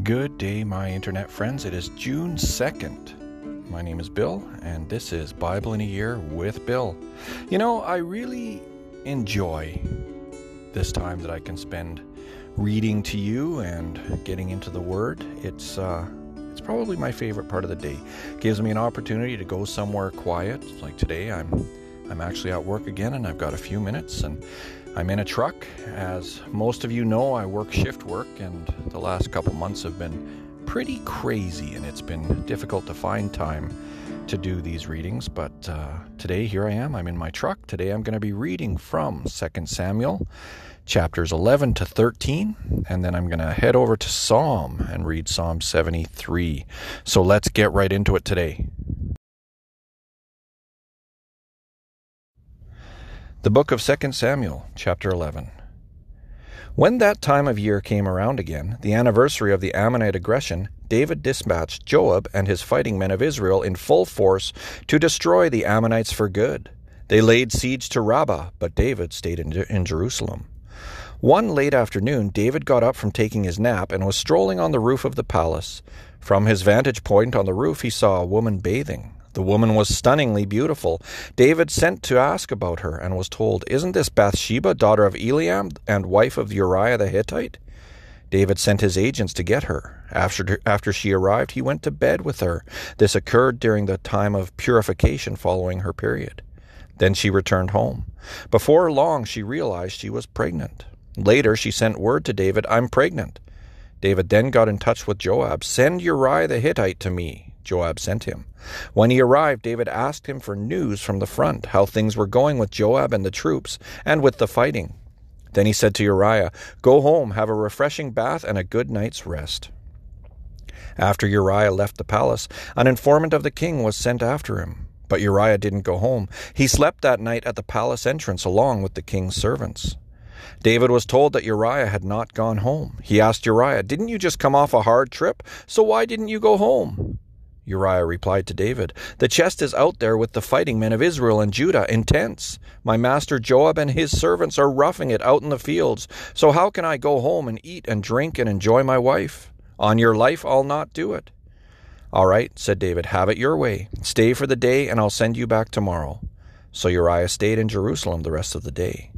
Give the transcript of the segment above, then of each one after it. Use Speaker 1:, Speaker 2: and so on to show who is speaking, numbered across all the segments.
Speaker 1: Good day, my internet friends. It is June 2nd. My name is Bill, and this is Bible in a Year with Bill. You know, I really enjoy this time that I can spend reading to you and getting into the Word. It's uh, it's probably my favorite part of the day. It gives me an opportunity to go somewhere quiet. Like today, I'm I'm actually at work again, and I've got a few minutes and I'm in a truck. As most of you know, I work shift work, and the last couple months have been pretty crazy, and it's been difficult to find time to do these readings. But uh, today, here I am. I'm in my truck. Today, I'm going to be reading from 2 Samuel chapters 11 to 13, and then I'm going to head over to Psalm and read Psalm 73. So let's get right into it today. The book of 2 Samuel, chapter 11. When that time of year came around again, the anniversary of the Ammonite aggression, David dispatched Joab and his fighting men of Israel in full force to destroy the Ammonites for good. They laid siege to Rabbah, but David stayed in, in Jerusalem. One late afternoon, David got up from taking his nap and was strolling on the roof of the palace. From his vantage point on the roof, he saw a woman bathing. The woman was stunningly beautiful. David sent to ask about her and was told, Isn't this Bathsheba, daughter of Eliam and wife of Uriah the Hittite? David sent his agents to get her. After, after she arrived, he went to bed with her. This occurred during the time of purification following her period. Then she returned home. Before long, she realized she was pregnant. Later, she sent word to David, I'm pregnant. David then got in touch with Joab. Send Uriah the Hittite to me. Joab sent him. When he arrived, David asked him for news from the front, how things were going with Joab and the troops, and with the fighting. Then he said to Uriah, Go home, have a refreshing bath, and a good night's rest. After Uriah left the palace, an informant of the king was sent after him. But Uriah didn't go home. He slept that night at the palace entrance along with the king's servants. David was told that Uriah had not gone home. He asked Uriah, Didn't you just come off a hard trip? So why didn't you go home? Uriah replied to David, The chest is out there with the fighting men of Israel and Judah in tents. My master Joab and his servants are roughing it out in the fields. So how can I go home and eat and drink and enjoy my wife? On your life, I'll not do it. All right, said David, have it your way. Stay for the day, and I'll send you back tomorrow. So Uriah stayed in Jerusalem the rest of the day.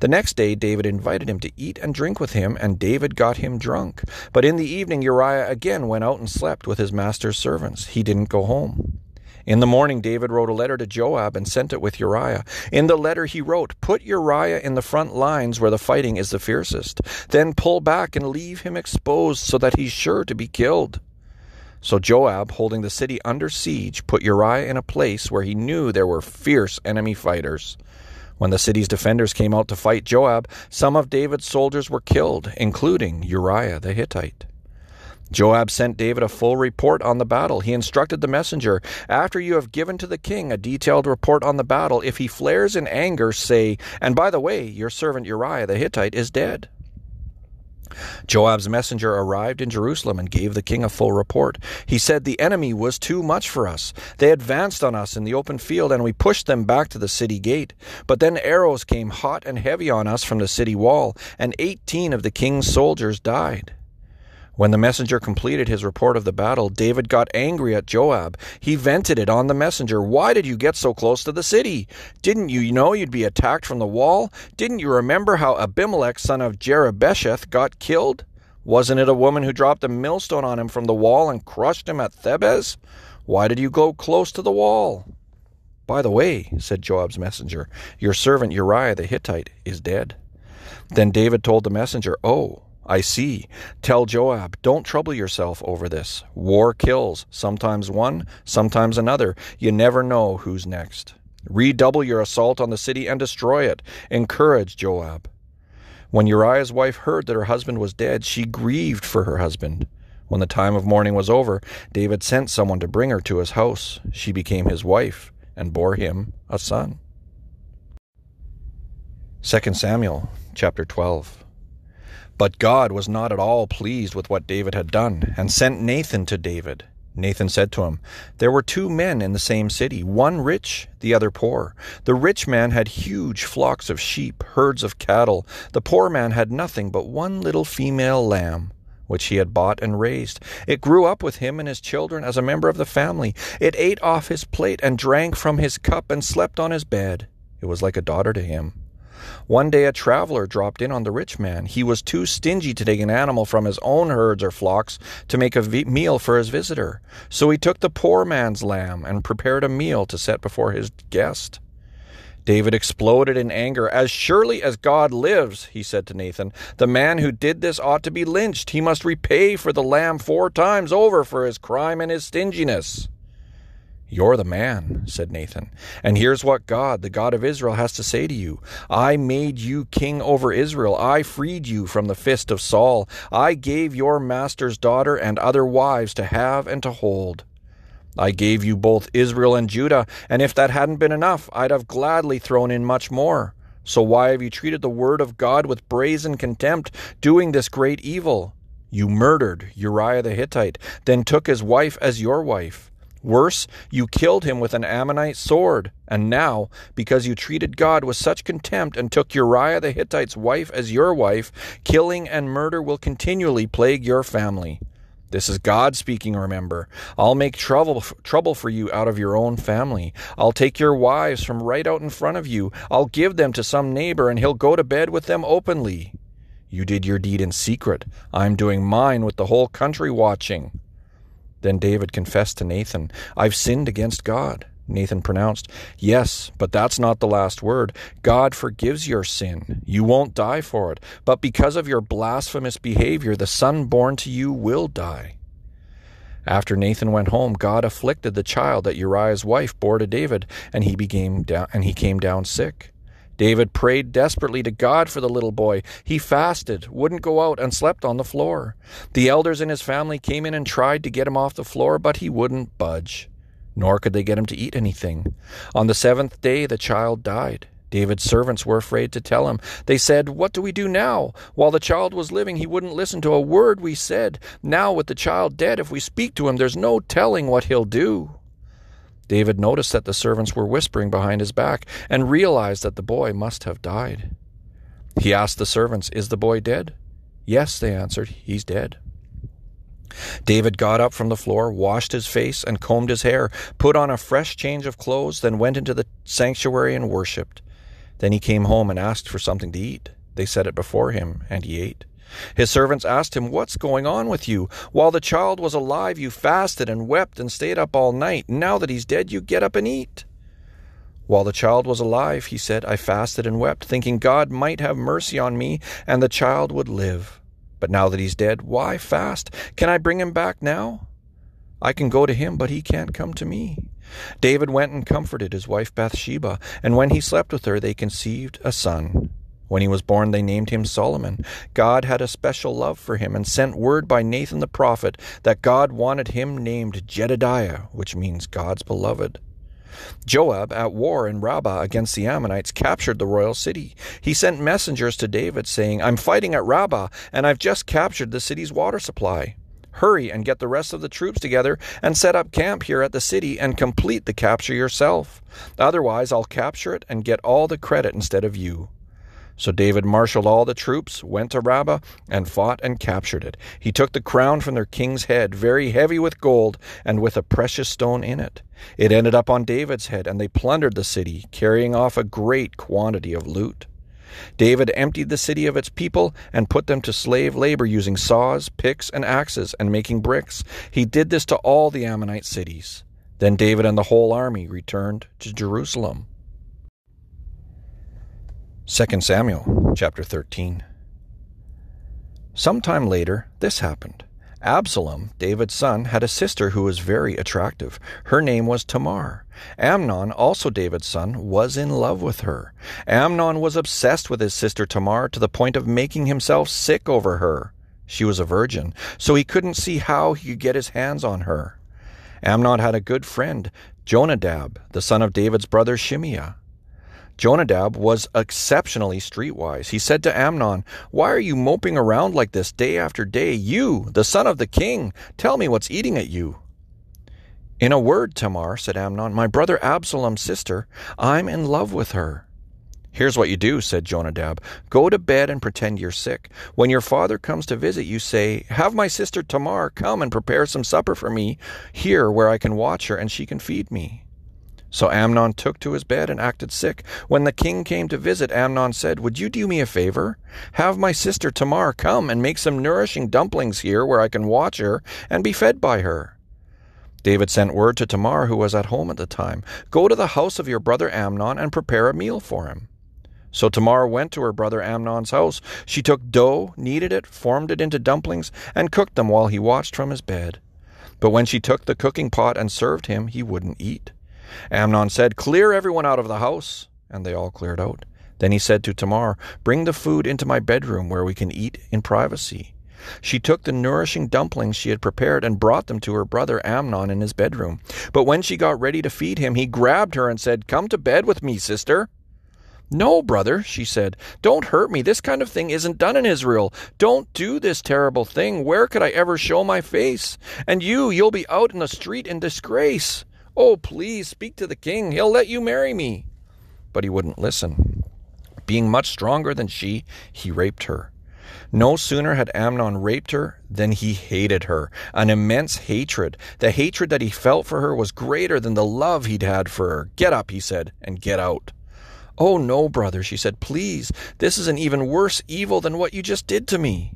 Speaker 1: The next day David invited him to eat and drink with him, and David got him drunk. But in the evening Uriah again went out and slept with his master's servants. He didn't go home. In the morning, David wrote a letter to Joab and sent it with Uriah. In the letter, he wrote, Put Uriah in the front lines where the fighting is the fiercest. Then pull back and leave him exposed so that he's sure to be killed. So Joab, holding the city under siege, put Uriah in a place where he knew there were fierce enemy fighters. When the city's defenders came out to fight Joab, some of David's soldiers were killed, including Uriah the Hittite. Joab sent David a full report on the battle. He instructed the messenger, After you have given to the king a detailed report on the battle, if he flares in anger, say, And by the way, your servant Uriah the Hittite is dead. Joab's messenger arrived in Jerusalem and gave the king a full report. He said, The enemy was too much for us. They advanced on us in the open field, and we pushed them back to the city gate. But then arrows came hot and heavy on us from the city wall, and eighteen of the king's soldiers died. When the messenger completed his report of the battle, David got angry at Joab. He vented it on the messenger. Why did you get so close to the city? Didn't you know you'd be attacked from the wall? Didn't you remember how Abimelech, son of Jerubbesheth, got killed? Wasn't it a woman who dropped a millstone on him from the wall and crushed him at Thebez? Why did you go close to the wall? By the way, said Joab's messenger, your servant Uriah the Hittite is dead. Then David told the messenger, Oh, I see. Tell Joab, don't trouble yourself over this. War kills, sometimes one, sometimes another. You never know who's next. Redouble your assault on the city and destroy it. Encourage Joab. When Uriah's wife heard that her husband was dead, she grieved for her husband. When the time of mourning was over, David sent someone to bring her to his house. She became his wife and bore him a son. 2 Samuel chapter 12. But God was not at all pleased with what David had done, and sent Nathan to David. Nathan said to him, There were two men in the same city, one rich, the other poor. The rich man had huge flocks of sheep, herds of cattle. The poor man had nothing but one little female lamb. which he had bought and raised. It grew up with him and his children as a member of the family. It ate off his plate and drank from his cup and slept on his bed. It was like a daughter to him. One day a traveler dropped in on the rich man. He was too stingy to take an animal from his own herds or flocks to make a meal for his visitor. So he took the poor man's lamb and prepared a meal to set before his guest. David exploded in anger. As surely as God lives, he said to Nathan, the man who did this ought to be lynched. He must repay for the lamb four times over for his crime and his stinginess. You're the man, said Nathan. And here's what God, the God of Israel, has to say to you I made you king over Israel. I freed you from the fist of Saul. I gave your master's daughter and other wives to have and to hold. I gave you both Israel and Judah, and if that hadn't been enough, I'd have gladly thrown in much more. So why have you treated the word of God with brazen contempt, doing this great evil? You murdered Uriah the Hittite, then took his wife as your wife. Worse, you killed him with an Ammonite sword. And now, because you treated God with such contempt and took Uriah the Hittite's wife as your wife, killing and murder will continually plague your family. This is God speaking, remember. I'll make trouble, trouble for you out of your own family. I'll take your wives from right out in front of you. I'll give them to some neighbor, and he'll go to bed with them openly. You did your deed in secret. I'm doing mine with the whole country watching. Then David confessed to Nathan, I've sinned against God. Nathan pronounced, Yes, but that's not the last word. God forgives your sin. You won't die for it. But because of your blasphemous behavior, the son born to you will die. After Nathan went home, God afflicted the child that Uriah's wife bore to David, and he became down, and he came down sick. David prayed desperately to God for the little boy. He fasted, wouldn't go out, and slept on the floor. The elders in his family came in and tried to get him off the floor, but he wouldn't budge. Nor could they get him to eat anything. On the seventh day, the child died. David's servants were afraid to tell him. They said, What do we do now? While the child was living, he wouldn't listen to a word we said. Now, with the child dead, if we speak to him, there's no telling what he'll do. David noticed that the servants were whispering behind his back and realized that the boy must have died. He asked the servants, Is the boy dead? Yes, they answered, He's dead. David got up from the floor, washed his face, and combed his hair, put on a fresh change of clothes, then went into the sanctuary and worshipped. Then he came home and asked for something to eat. They set it before him, and he ate. His servants asked him, What's going on with you? While the child was alive, you fasted and wept and stayed up all night. Now that he's dead, you get up and eat. While the child was alive, he said, I fasted and wept, thinking God might have mercy on me and the child would live. But now that he's dead, why fast? Can I bring him back now? I can go to him, but he can't come to me. David went and comforted his wife Bathsheba, and when he slept with her, they conceived a son. When he was born, they named him Solomon. God had a special love for him and sent word by Nathan the prophet that God wanted him named Jedediah, which means God's beloved. Joab, at war in Rabbah against the Ammonites, captured the royal city. He sent messengers to David saying, I'm fighting at Rabbah, and I've just captured the city's water supply. Hurry and get the rest of the troops together and set up camp here at the city and complete the capture yourself. Otherwise, I'll capture it and get all the credit instead of you. So David marshaled all the troops, went to Rabbah, and fought and captured it. He took the crown from their king's head, very heavy with gold, and with a precious stone in it. It ended up on David's head, and they plundered the city, carrying off a great quantity of loot. David emptied the city of its people and put them to slave labor using saws, picks, and axes, and making bricks. He did this to all the Ammonite cities. Then David and the whole army returned to Jerusalem. 2 Samuel chapter 13. Sometime later, this happened. Absalom, David's son, had a sister who was very attractive. Her name was Tamar. Amnon, also David's son, was in love with her. Amnon was obsessed with his sister Tamar to the point of making himself sick over her. She was a virgin, so he couldn't see how he could get his hands on her. Amnon had a good friend, Jonadab, the son of David's brother Shimeah. Jonadab was exceptionally streetwise. He said to Amnon, Why are you moping around like this day after day? You, the son of the king, tell me what's eating at you. In a word, Tamar, said Amnon, my brother Absalom's sister, I'm in love with her. Here's what you do, said Jonadab. Go to bed and pretend you're sick. When your father comes to visit, you say, Have my sister Tamar come and prepare some supper for me here where I can watch her and she can feed me. So Amnon took to his bed and acted sick. When the king came to visit, Amnon said, Would you do me a favor? Have my sister Tamar come and make some nourishing dumplings here where I can watch her and be fed by her. David sent word to Tamar, who was at home at the time, Go to the house of your brother Amnon and prepare a meal for him. So Tamar went to her brother Amnon's house. She took dough, kneaded it, formed it into dumplings, and cooked them while he watched from his bed. But when she took the cooking pot and served him, he wouldn't eat. Amnon said, Clear everyone out of the house. And they all cleared out. Then he said to Tamar, Bring the food into my bedroom where we can eat in privacy. She took the nourishing dumplings she had prepared and brought them to her brother Amnon in his bedroom. But when she got ready to feed him, he grabbed her and said, Come to bed with me, sister. No, brother, she said, don't hurt me. This kind of thing isn't done in Israel. Don't do this terrible thing. Where could I ever show my face? And you, you'll be out in the street in disgrace. Oh, please speak to the king. He'll let you marry me. But he wouldn't listen. Being much stronger than she, he raped her. No sooner had Amnon raped her than he hated her, an immense hatred. The hatred that he felt for her was greater than the love he'd had for her. Get up, he said, and get out. Oh, no, brother, she said, please, this is an even worse evil than what you just did to me.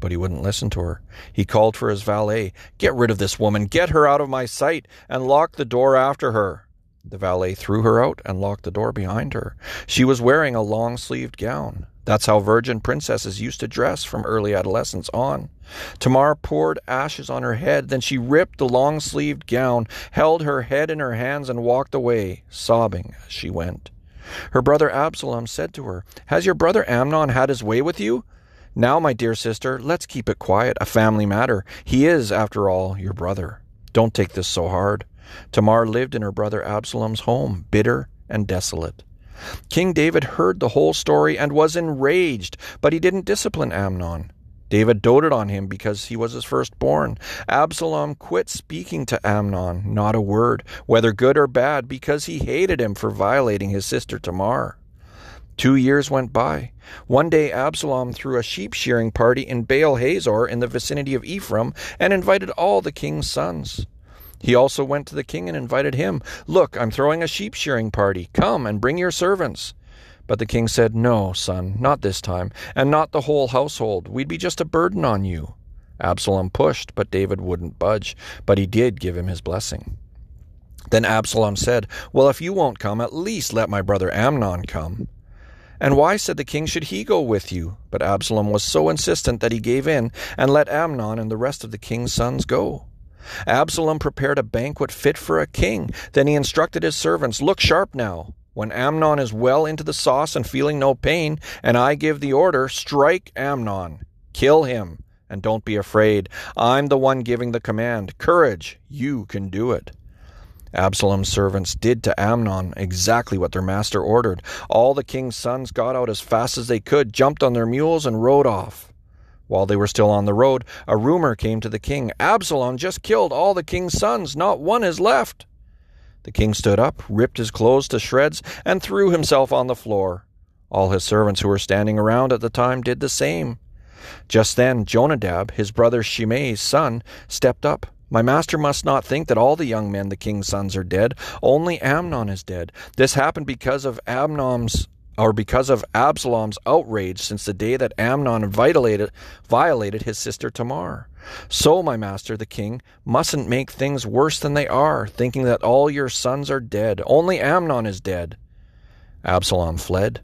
Speaker 1: But he wouldn't listen to her. He called for his valet. Get rid of this woman, get her out of my sight, and lock the door after her. The valet threw her out and locked the door behind her. She was wearing a long sleeved gown. That's how virgin princesses used to dress from early adolescence on. Tamar poured ashes on her head, then she ripped the long sleeved gown, held her head in her hands, and walked away, sobbing as she went. Her brother Absalom said to her, Has your brother Amnon had his way with you? Now, my dear sister, let's keep it quiet, a family matter. He is, after all, your brother. Don't take this so hard. Tamar lived in her brother Absalom's home, bitter and desolate. King David heard the whole story and was enraged, but he didn't discipline Amnon. David doted on him because he was his firstborn. Absalom quit speaking to Amnon, not a word, whether good or bad, because he hated him for violating his sister Tamar. Two years went by. One day Absalom threw a sheep shearing party in Baal Hazor in the vicinity of Ephraim and invited all the king's sons. He also went to the king and invited him. Look, I'm throwing a sheep shearing party. Come and bring your servants. But the king said, No, son, not this time, and not the whole household. We'd be just a burden on you. Absalom pushed, but David wouldn't budge, but he did give him his blessing. Then Absalom said, Well, if you won't come, at least let my brother Amnon come. And why, said the king, should he go with you? But Absalom was so insistent that he gave in and let Amnon and the rest of the king's sons go. Absalom prepared a banquet fit for a king. Then he instructed his servants, Look sharp now. When Amnon is well into the sauce and feeling no pain, and I give the order, strike Amnon, kill him, and don't be afraid. I'm the one giving the command. Courage, you can do it. Absalom's servants did to Amnon exactly what their master ordered. All the king's sons got out as fast as they could, jumped on their mules, and rode off. While they were still on the road, a rumor came to the king Absalom just killed all the king's sons, not one is left. The king stood up, ripped his clothes to shreds, and threw himself on the floor. All his servants who were standing around at the time did the same. Just then Jonadab, his brother Shimei's son, stepped up. My master must not think that all the young men, the king's sons, are dead. Only Amnon is dead. This happened because of Amnon's or because of Absalom's outrage since the day that Amnon violated, violated his sister Tamar. So, my master, the king, mustn't make things worse than they are, thinking that all your sons are dead. Only Amnon is dead. Absalom fled.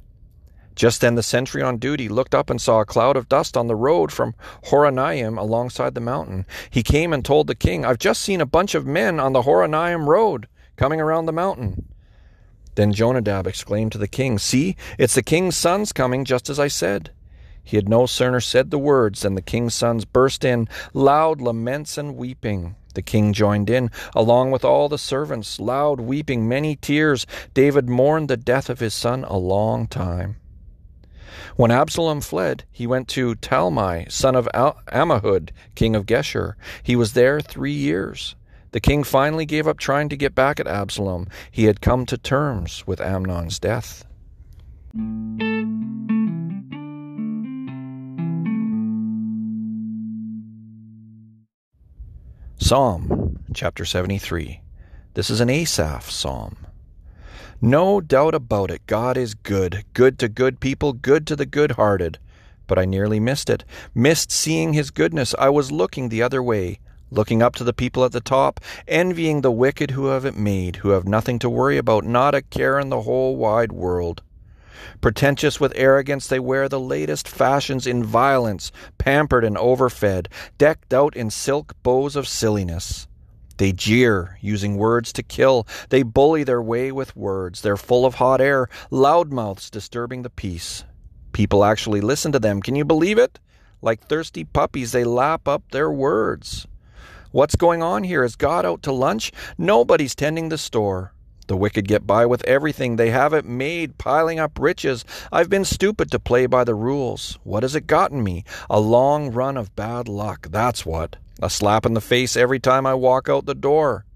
Speaker 1: Just then the sentry on duty looked up and saw a cloud of dust on the road from Horonaim alongside the mountain. He came and told the king, I've just seen a bunch of men on the Horonaim road coming around the mountain. Then Jonadab exclaimed to the king, See, it's the king's sons coming, just as I said. He had no sooner said the words than the king's sons burst in, loud laments and weeping. The king joined in, along with all the servants, loud weeping, many tears. David mourned the death of his son a long time. When Absalom fled, he went to Talmai, son of Ammihud, king of Geshur. He was there three years. The king finally gave up trying to get back at Absalom. He had come to terms with Amnon's death. Psalm chapter 73. This is an Asaph psalm. No doubt about it, God is good, good to good people, good to the good hearted. But I nearly missed it, missed seeing his goodness. I was looking the other way, looking up to the people at the top, envying the wicked who have it made, who have nothing to worry about, not a care in the whole wide world. Pretentious with arrogance, they wear the latest fashions in violence, pampered and overfed, decked out in silk bows of silliness. They jeer, using words to kill. They bully their way with words. They're full of hot air, loudmouths disturbing the peace. People actually listen to them. Can you believe it? Like thirsty puppies, they lap up their words. What's going on here? Is God out to lunch? Nobody's tending the store. The wicked get by with everything. They have it made, piling up riches. I've been stupid to play by the rules. What has it gotten me? A long run of bad luck. That's what. A slap in the face every time I walk out the door.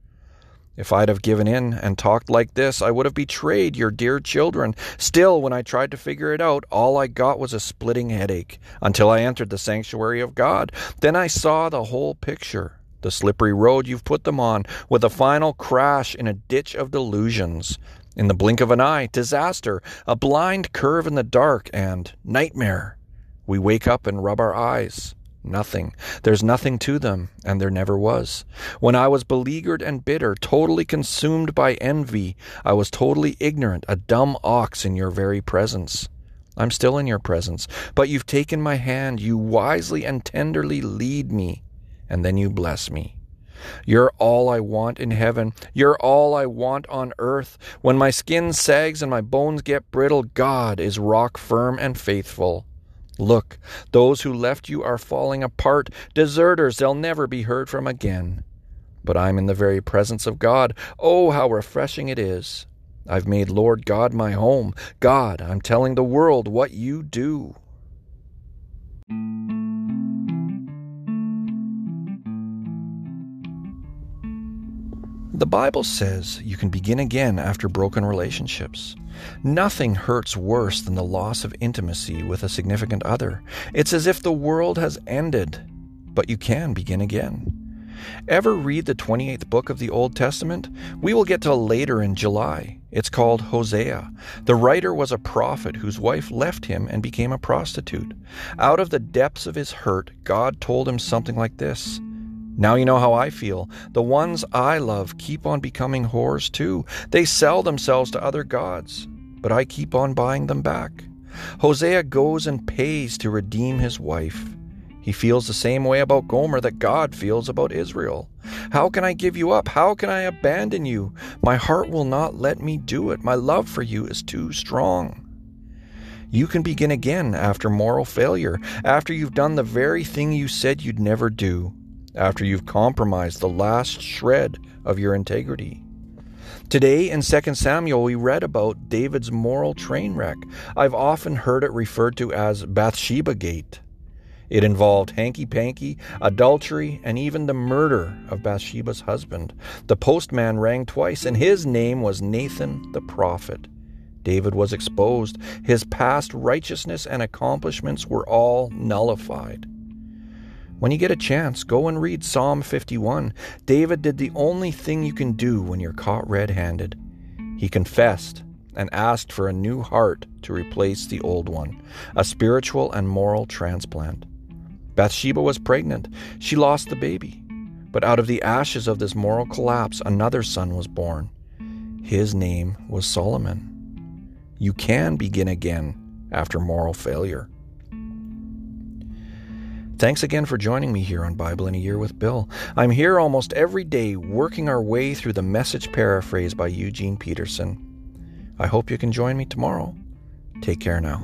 Speaker 1: If I'd have given in and talked like this, I would have betrayed your dear children. Still, when I tried to figure it out, all I got was a splitting headache until I entered the sanctuary of God. Then I saw the whole picture the slippery road you've put them on, with a final crash in a ditch of delusions. In the blink of an eye, disaster, a blind curve in the dark, and nightmare. We wake up and rub our eyes. Nothing. There's nothing to them, and there never was. When I was beleaguered and bitter, totally consumed by envy, I was totally ignorant, a dumb ox in your very presence. I'm still in your presence, but you've taken my hand, you wisely and tenderly lead me and then you bless me. You're all I want in heaven. You're all I want on earth. When my skin sags and my bones get brittle, God is rock firm and faithful. Look, those who left you are falling apart. Deserters, they'll never be heard from again. But I'm in the very presence of God. Oh, how refreshing it is. I've made Lord God my home. God, I'm telling the world what you do. The Bible says you can begin again after broken relationships. Nothing hurts worse than the loss of intimacy with a significant other. It's as if the world has ended, but you can begin again. Ever read the 28th book of the Old Testament? We will get to later in July. It's called Hosea. The writer was a prophet whose wife left him and became a prostitute. Out of the depths of his hurt, God told him something like this now you know how I feel. The ones I love keep on becoming whores too. They sell themselves to other gods, but I keep on buying them back. Hosea goes and pays to redeem his wife. He feels the same way about Gomer that God feels about Israel. How can I give you up? How can I abandon you? My heart will not let me do it. My love for you is too strong. You can begin again after moral failure, after you've done the very thing you said you'd never do after you've compromised the last shred of your integrity. Today in 2 Samuel, we read about David's moral train wreck. I've often heard it referred to as Bathsheba Gate. It involved hanky panky, adultery, and even the murder of Bathsheba's husband. The postman rang twice, and his name was Nathan the prophet. David was exposed. His past righteousness and accomplishments were all nullified. When you get a chance, go and read Psalm 51. David did the only thing you can do when you're caught red handed. He confessed and asked for a new heart to replace the old one, a spiritual and moral transplant. Bathsheba was pregnant. She lost the baby. But out of the ashes of this moral collapse, another son was born. His name was Solomon. You can begin again after moral failure. Thanks again for joining me here on Bible in a Year with Bill. I'm here almost every day working our way through the message paraphrase by Eugene Peterson. I hope you can join me tomorrow. Take care now.